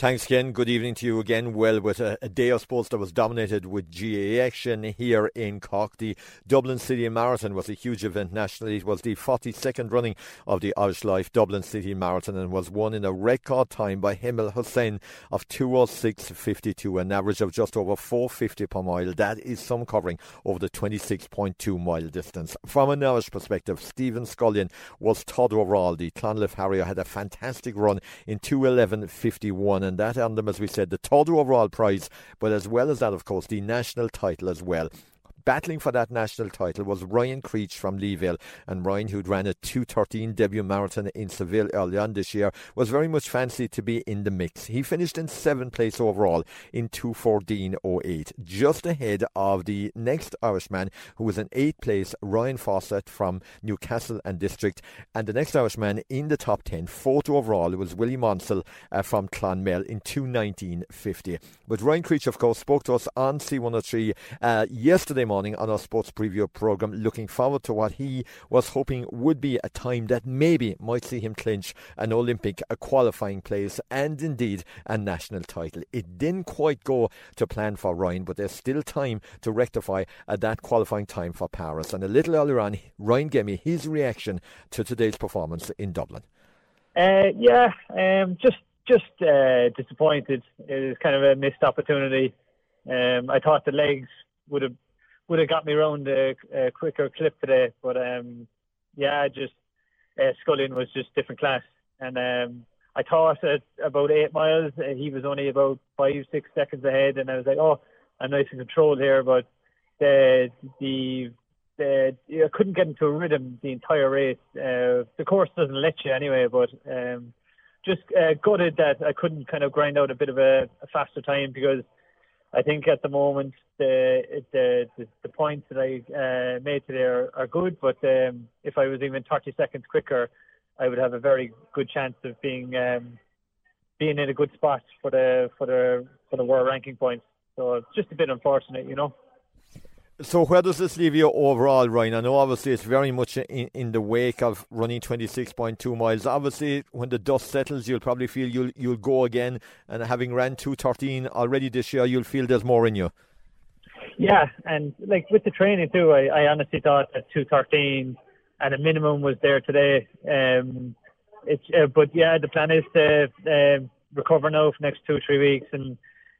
Thanks, again. Good evening to you again. Well, with a, a, day of sports that was dominated with GAA action here in Cork, the Dublin City Marathon was a huge event nationally. It was the 42nd running of the Irish Life Dublin City Marathon and was won in a record time by Hemel Hussein of 206.52, an average of just over 450 per mile. That is some covering over the 26.2 mile distance. From an Irish perspective, Stephen Scullion was third overall. The Clonliffe Harrier had a fantastic run in 211.51 and that earned them, as we said, the third overall prize, but as well as that, of course, the national title as well battling for that national title was Ryan Creech from Leevale. And Ryan, who'd ran a 2.13 debut marathon in Seville early on this year, was very much fancied to be in the mix. He finished in seventh place overall in 2.14.08, just ahead of the next Irishman, who was in eighth place, Ryan Fawcett from Newcastle and District. And the next Irishman in the top 10, fourth overall, was Willie Maunsell uh, from Clonmel in 2.19.50. But Ryan Creech, of course, spoke to us on C103 uh, yesterday morning on our sports preview programme, looking forward to what he was hoping would be a time that maybe might see him clinch an Olympic, qualifying place, and indeed a national title. It didn't quite go to plan for Ryan, but there's still time to rectify uh, that qualifying time for Paris. And a little earlier on, Ryan gave me his reaction to today's performance in Dublin. Uh, yeah, um, just just uh, disappointed. It was kind of a missed opportunity. Um, I thought the legs would have would have got me around a, a quicker clip today. But um, yeah, just uh, was just different class, and um, I thought at about eight miles uh, he was only about five six seconds ahead, and I was like, oh, I'm nice and controlled here, but the the the, I couldn't get into a rhythm the entire race. Uh, the course doesn't let you anyway, but um, just uh, gutted that I couldn't kind of grind out a bit of a, a faster time because I think at the moment the the the, the points that I uh, made today are, are good, but um, if I was even 30 seconds quicker, I would have a very good chance of being um, being in a good spot for the for the for the world ranking points. So it's just a bit unfortunate, you know. So where does this leave you overall, Ryan? I know obviously it's very much in, in the wake of running 26.2 miles. Obviously, when the dust settles, you'll probably feel you'll you'll go again. And having ran 213 already this year, you'll feel there's more in you. Yeah, and like with the training too, I, I honestly thought that 213 and a minimum was there today. Um, it's uh, but yeah, the plan is to uh, recover now for next two three weeks and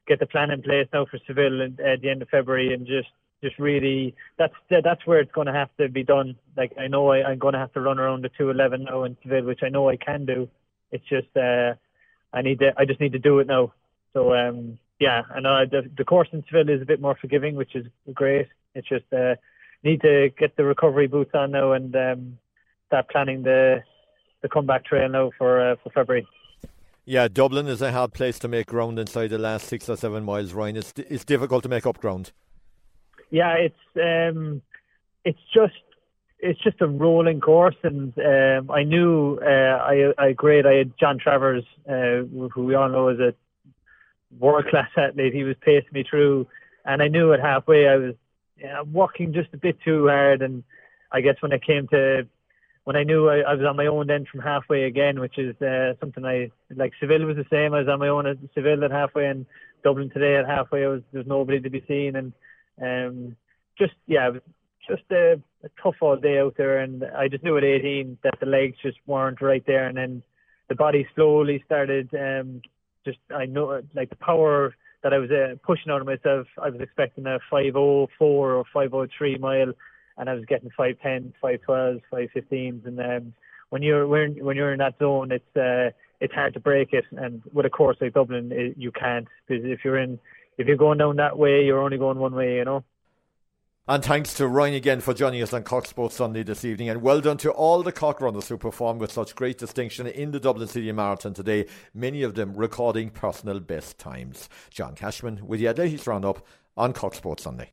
get the plan in place now for Seville at, at the end of February and just just really that's that's where it's going to have to be done. Like I know I, I'm going to have to run around the 211 now in Seville, which I know I can do. It's just uh, I need to I just need to do it now. So um, yeah, and uh, the the course in Seville is a bit more forgiving, which is great. It's just uh, need to get the recovery boots on now and um, start planning the the comeback trail now for uh, for February. Yeah, Dublin is a hard place to make ground inside the last six or seven miles. Ryan, it's it's difficult to make up ground yeah, it's um, it's just it's just a rolling course, and um, I knew uh, I I agreed. I had John Travers, uh, who we all know is a world class athlete. He was pacing me through, and I knew at halfway I was yeah, working just a bit too hard. And I guess when I came to when I knew I, I was on my own then from halfway again, which is uh, something I like. Seville was the same. I was on my own at Seville at halfway, and Dublin today at halfway. Was there's nobody to be seen, and um, just yeah, it was just a, a tough all day out there, and I just knew at 18 that the legs just weren't right there, and then the body slowly started. Um, just I know like the power that I was uh, pushing out of myself. I was expecting a 504 or 503 mile, and I was getting 510, 512, 515s, and um, when you're when, when you're in that zone, it's uh, it's hard to break it. And with a course like Dublin, it, you can't because if you're in if you're going down that way, you're only going one way, you know. And thanks to Ryan again for joining us on Cork Sports Sunday this evening. And well done to all the Cork runners who performed with such great distinction in the Dublin City Marathon today, many of them recording personal best times. John Cashman with the Athletics Roundup on Cork Sports Sunday.